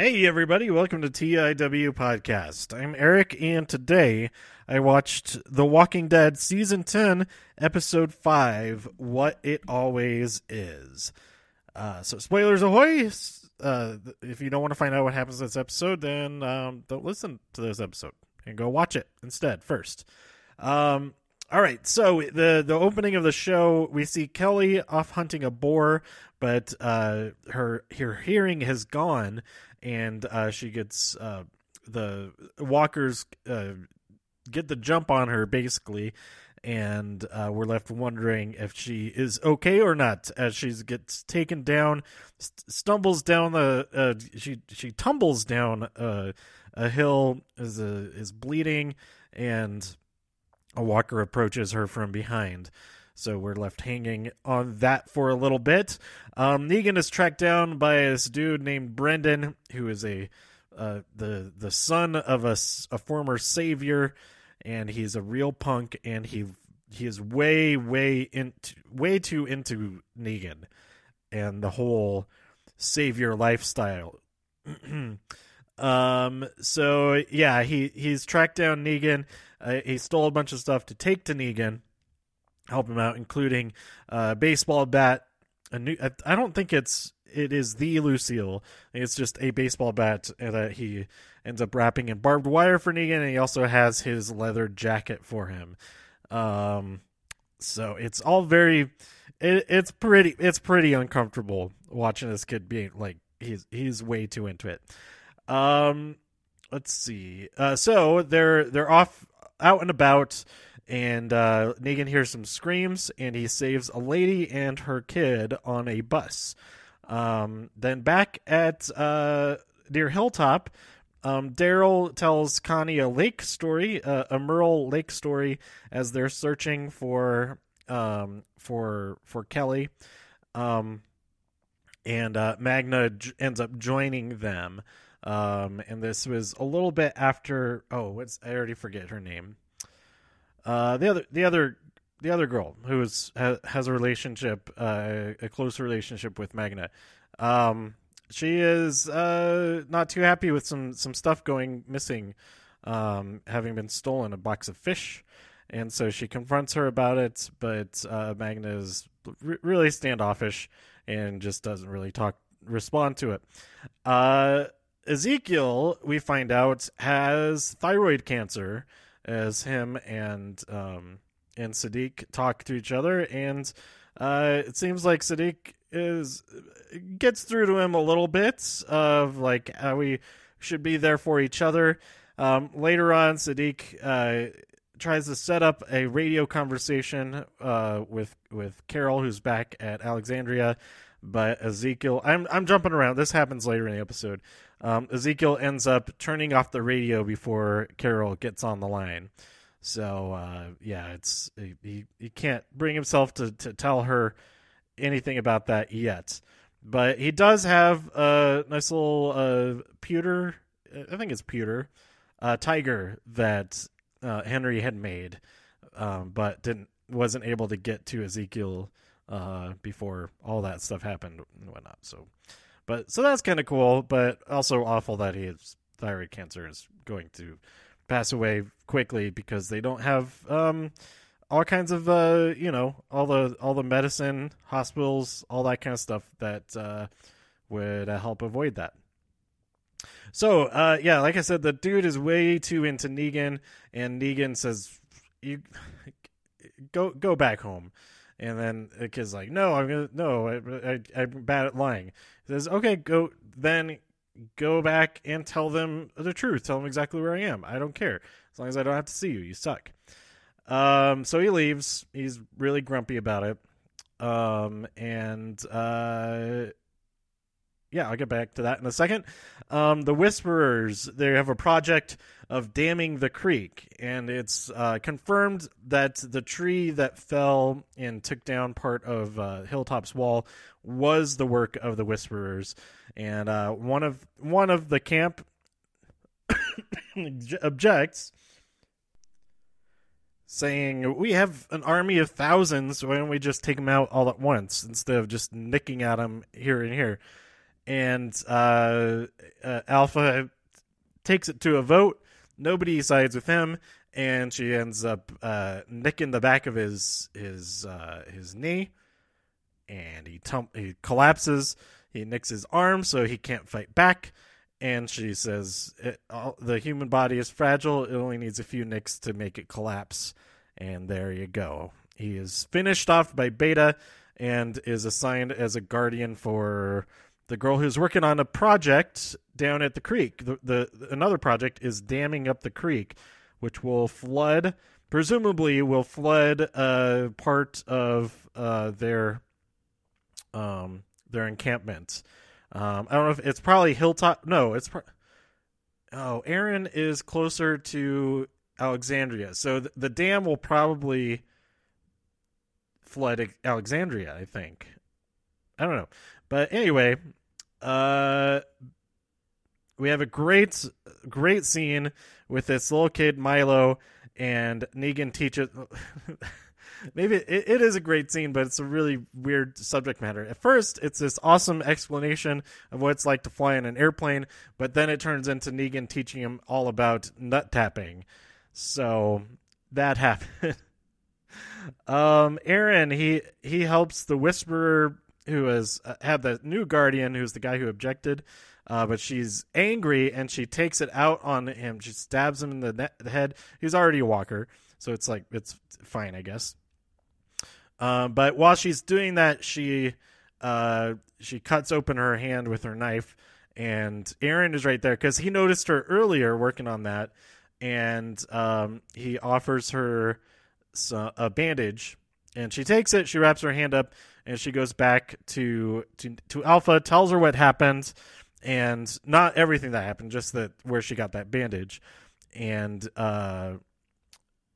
Hey, everybody, welcome to TIW Podcast. I'm Eric, and today I watched The Walking Dead Season 10, Episode 5 What It Always Is. Uh, so, spoilers ahoy! Uh, if you don't want to find out what happens in this episode, then um, don't listen to this episode and go watch it instead first. Um, all right, so the the opening of the show, we see Kelly off hunting a boar, but uh, her her hearing has gone, and uh, she gets uh, the walkers uh, get the jump on her basically, and uh, we're left wondering if she is okay or not. As she gets taken down, st- stumbles down the uh, she she tumbles down a hill, is is bleeding, and a walker approaches her from behind. So we're left hanging on that for a little bit. Um, Negan is tracked down by this dude named Brendan, who is a uh, the the son of a, a former savior, and he's a real punk, and he he is way way into way too into Negan and the whole savior lifestyle. um. So yeah, he he's tracked down Negan. Uh, he stole a bunch of stuff to take to Negan help him out, including a baseball bat. A new, I don't think it's it is the Lucille. It's just a baseball bat that he ends up wrapping in barbed wire for Negan, and he also has his leather jacket for him. Um, so it's all very, it, it's pretty, it's pretty uncomfortable watching this kid being like he's he's way too into it. Um, let's see. Uh, so they're they're off out and about and uh, Negan hears some screams, and he saves a lady and her kid on a bus. Um, then back at uh, near Hilltop, um, Daryl tells Connie a lake story, uh, a Merle Lake story, as they're searching for um, for for Kelly, um, and uh, Magna j- ends up joining them. Um, and this was a little bit after. Oh, what's I already forget her name. Uh, the other, the other, the other girl who is, has, has a relationship, uh, a close relationship with Magna. Um, she is uh, not too happy with some some stuff going missing, um, having been stolen, a box of fish, and so she confronts her about it. But uh, Magna is really standoffish and just doesn't really talk respond to it. Uh, Ezekiel, we find out, has thyroid cancer as him and um, and Siddiq talk to each other, and uh, it seems like Siddiq is gets through to him a little bit of like how we should be there for each other. Um, later on, Siddiq uh, tries to set up a radio conversation uh, with with Carol, who's back at Alexandria. But Ezekiel, I'm I'm jumping around. This happens later in the episode. Um, Ezekiel ends up turning off the radio before Carol gets on the line. So uh, yeah, it's he, he can't bring himself to, to tell her anything about that yet. But he does have a nice little uh, pewter, I think it's pewter, uh, tiger that uh, Henry had made, um, but didn't wasn't able to get to Ezekiel uh, before all that stuff happened and whatnot. So but so that's kind of cool, but also awful that his thyroid cancer is going to pass away quickly because they don't have um, all kinds of uh, you know all the all the medicine, hospitals, all that kind of stuff that uh, would uh, help avoid that. So uh, yeah, like I said, the dude is way too into Negan, and Negan says, "You go go back home." And then the kid's like, "No, I'm gonna no, I, I, I'm bad at lying." He says, "Okay, go then go back and tell them the truth. Tell them exactly where I am. I don't care as long as I don't have to see you. You suck." Um, so he leaves. He's really grumpy about it. Um, and uh, yeah, I'll get back to that in a second. Um, the Whisperers, they have a project of damming the creek, and it's uh, confirmed that the tree that fell and took down part of uh, Hilltop's wall was the work of the Whisperers. And uh, one of one of the camp objects, saying, "We have an army of thousands. Why don't we just take them out all at once instead of just nicking at them here and here?" and uh, uh, Alpha takes it to a vote. Nobody sides with him, and she ends up uh, nicking the back of his his uh, his knee, and he tum- he collapses. He nicks his arm, so he can't fight back. And she says, all, "The human body is fragile. It only needs a few nicks to make it collapse." And there you go. He is finished off by Beta and is assigned as a guardian for the girl who's working on a project down at the creek. The, the another project is damming up the creek, which will flood, presumably will flood a part of uh, their um, their encampment. Um, I don't know if it's probably Hilltop. No, it's pro- oh, Aaron is closer to Alexandria, so th- the dam will probably flood Alexandria. I think. I don't know, but anyway, uh, we have a great, great scene with this little kid Milo, and Negan teaches. maybe it, it is a great scene, but it's a really weird subject matter. At first, it's this awesome explanation of what it's like to fly in an airplane, but then it turns into Negan teaching him all about nut tapping. So that happened. um, Aaron he he helps the Whisperer who has uh, had the new guardian, who's the guy who objected. Uh, but she's angry and she takes it out on him. She stabs him in the, ne- the head. He's already a walker, so it's like it's fine, I guess. Uh, but while she's doing that, she uh, she cuts open her hand with her knife, and Aaron is right there because he noticed her earlier working on that, and um, he offers her a bandage, and she takes it. She wraps her hand up, and she goes back to to to Alpha, tells her what happened, and not everything that happened, just that where she got that bandage, and uh,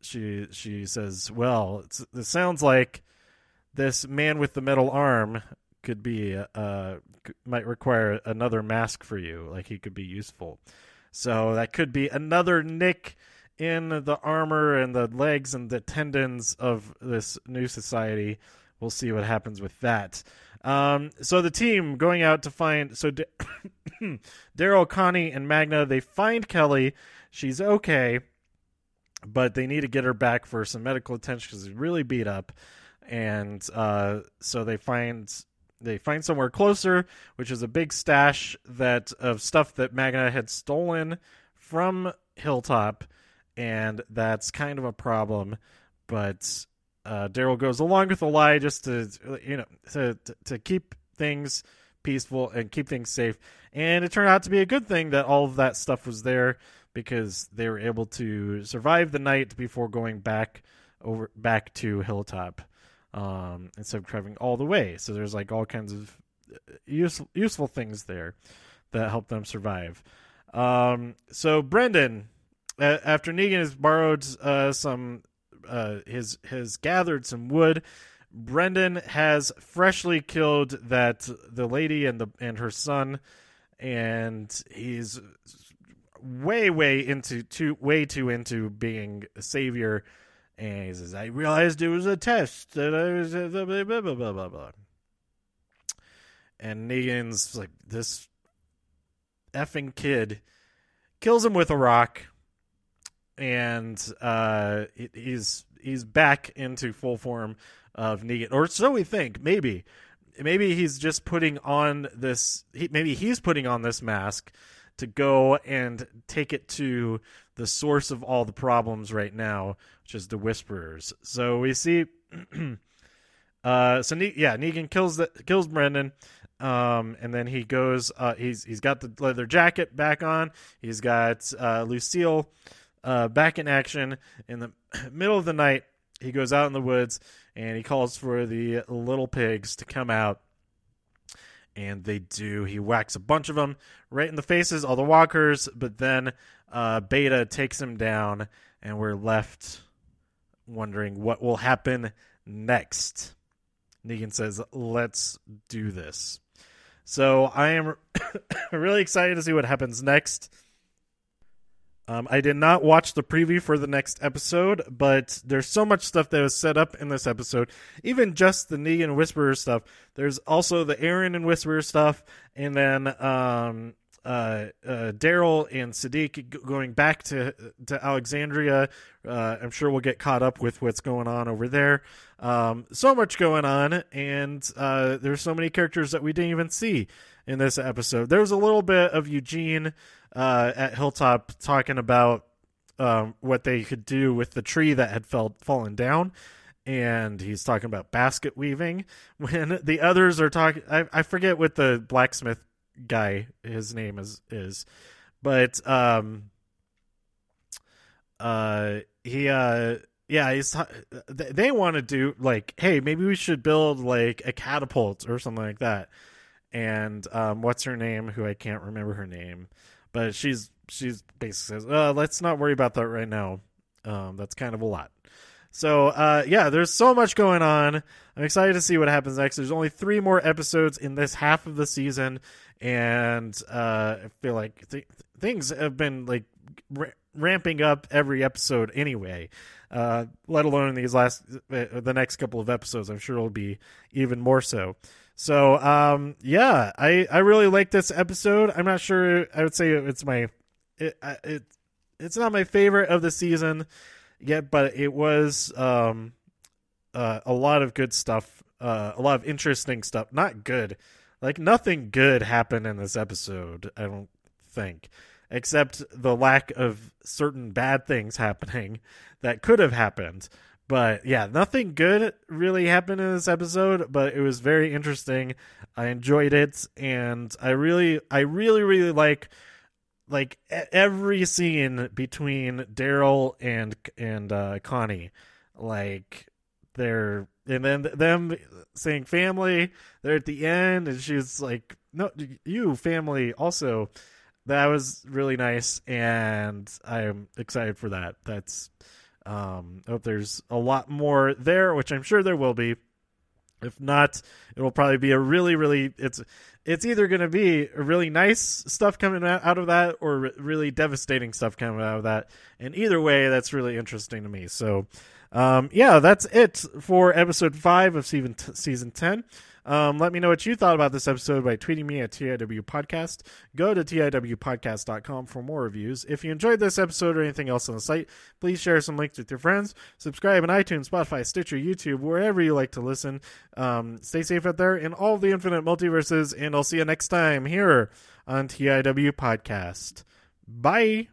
she she says, "Well, it sounds like." this man with the metal arm could be uh might require another mask for you like he could be useful so that could be another nick in the armor and the legs and the tendons of this new society. We'll see what happens with that. Um, so the team going out to find so D- daryl connie and magna they find kelly. She's okay but they need to get her back for some medical attention because she's really beat up. And uh, so they find they find somewhere closer, which is a big stash that of stuff that Magna had stolen from Hilltop, and that's kind of a problem. But uh, Daryl goes along with the lie just to you know to, to to keep things peaceful and keep things safe. And it turned out to be a good thing that all of that stuff was there because they were able to survive the night before going back over back to Hilltop um, instead of traveling all the way. So there's like all kinds of uh, useful useful things there that help them survive. Um, so Brendan, after Negan has borrowed uh, some, uh, his has gathered some wood. Brendan has freshly killed that the lady and the and her son, and he's way way into too way too into being a savior and he says, I realized it was a test. That I was blah, blah, blah, blah, blah, blah. And Negan's like, this effing kid kills him with a rock. And uh, he's he's back into full form of Negan, or so we think. Maybe, maybe he's just putting on this. He, maybe he's putting on this mask to go and take it to the source of all the problems right now, which is the Whisperers. So we see, uh, so ne- yeah, Negan kills the kills Brendan, um, and then he goes. Uh, he's he's got the leather jacket back on. He's got uh, Lucille uh, back in action. In the middle of the night, he goes out in the woods and he calls for the little pigs to come out and they do. He whacks a bunch of them right in the faces, all the walkers, but then uh, Beta takes him down, and we're left wondering what will happen next. Negan says, Let's do this. So I am really excited to see what happens next. Um, I did not watch the preview for the next episode, but there's so much stuff that was set up in this episode. Even just the Negan Whisperer stuff. There's also the Aaron and Whisperer stuff, and then um, uh, uh, Daryl and Siddiq going back to to Alexandria. Uh, I'm sure we'll get caught up with what's going on over there. Um, so much going on, and uh, there's so many characters that we didn't even see in this episode. There was a little bit of Eugene uh, at Hilltop talking about um, what they could do with the tree that had fell, fallen down. And he's talking about basket weaving when the others are talking. I, forget what the blacksmith guy his name is is, but um, uh, he uh, yeah, he's they want to do like, hey, maybe we should build like a catapult or something like that. And um, what's her name? Who I can't remember her name but she's she's basically says, uh, "Let's not worry about that right now. Um, that's kind of a lot." So uh, yeah, there's so much going on. I'm excited to see what happens next. There's only three more episodes in this half of the season, and uh, I feel like th- things have been like ramping up every episode anyway. Uh, let alone in these last uh, the next couple of episodes, I'm sure it'll be even more so. So um, yeah, I I really like this episode. I'm not sure. I would say it's my it it it's not my favorite of the season yet, but it was um uh, a lot of good stuff. Uh, a lot of interesting stuff. Not good. Like nothing good happened in this episode. I don't think, except the lack of certain bad things happening that could have happened. But yeah, nothing good really happened in this episode, but it was very interesting. I enjoyed it, and I really, I really, really like like every scene between Daryl and and uh, Connie. Like they're and then them saying family. They're at the end, and she's like, "No, you family also." That was really nice, and I'm excited for that. That's um, I hope there's a lot more there, which I'm sure there will be. If not, it will probably be a really, really it's it's either going to be really nice stuff coming out of that or really devastating stuff coming out of that. And either way, that's really interesting to me. So, um, yeah, that's it for episode five of season t- season ten. Um, let me know what you thought about this episode by tweeting me at TIW Podcast. Go to TIWpodcast.com for more reviews. If you enjoyed this episode or anything else on the site, please share some links with your friends. Subscribe on iTunes, Spotify, Stitcher, YouTube, wherever you like to listen. Um, stay safe out there in all the infinite multiverses, and I'll see you next time here on TIW Podcast. Bye.